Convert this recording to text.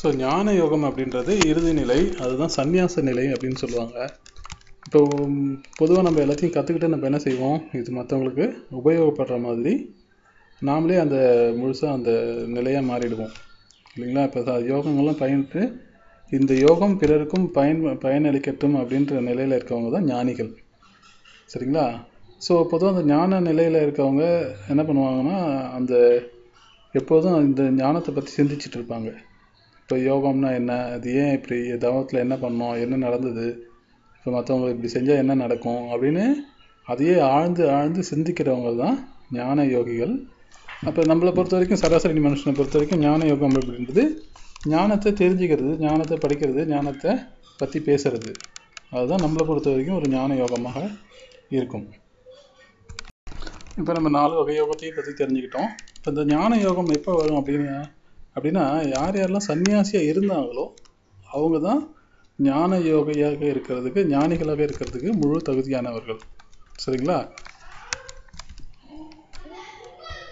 So ஞான யோகம் அப்படின்றது இறுதி நிலை அதுதான் சந்நியாச நிலை அப்படின்னு சொல்லுவாங்க. இப்போ பொதுவாக நம்ம எல்லாத்தையும் கற்றுக்கிட்டு நம்ம என்ன செய்வோம்? இது மற்றவங்களுக்கு உபயோகப்படுற மாதிரி நாமளே அந்த முழுசாக அந்த நிலையாக மாறிடுவோம். இல்லைங்களா? இப்போ யோகங்கள்லாம் பயின்று இந்த யோகம் பிறருக்கும் பயன் பயனளிக்கட்டும் அப்படின்ற நிலையில் இருக்கவங்க தான் ஞானிகள். சரிங்களா? ஸோ பொதுவாக அந்த ஞான நிலையில் இருக்கவங்க என்ன பண்ணுவாங்கன்னா அந்த எப்போதும் இந்த ஞானத்தை பற்றி சிந்திச்சுட்டு இருப்பாங்க. இப்போ யோகம்னா என்ன? அது ஏன் இப்படி தவத்தில் என்ன பண்ணோம்? என்ன நடந்தது? இப்போ மற்றவங்க இப்படி செஞ்சால் என்ன நடக்கும்? அப்படின்னு அதையே ஆழ்ந்து ஆழ்ந்து சிந்திக்கிறவங்க தான் ஞான யோகிகள். அப்போ நம்மளை பொறுத்த வரைக்கும் சராசரி மனுஷனை பொறுத்த வரைக்கும் ஞான யோகம் அப்படின்றது ஞானத்தை தெரிஞ்சுக்கிறது ஞானத்தை படிக்கிறது ஞானத்தை பற்றி பேசுறது. அதுதான் நம்மளை பொறுத்த வரைக்கும் ஒரு ஞான யோகமாக இருக்கும். இப்போ நம்ம நாலு வகை யோகத்தையும் பற்றி தெரிஞ்சுக்கிட்டோம். இப்போ இந்த ஞான யோகம் எப்போ வரும் அப்படின்னு அப்படின்னா யார் யாரெல்லாம் சன்னியாசியாக இருந்தாங்களோ அவங்க தான் ஞான யோகியாக இருக்கிறதுக்கு ஞானிகளாக இருக்கிறதுக்கு முழு தகுதியானவர்கள். சரிங்களா?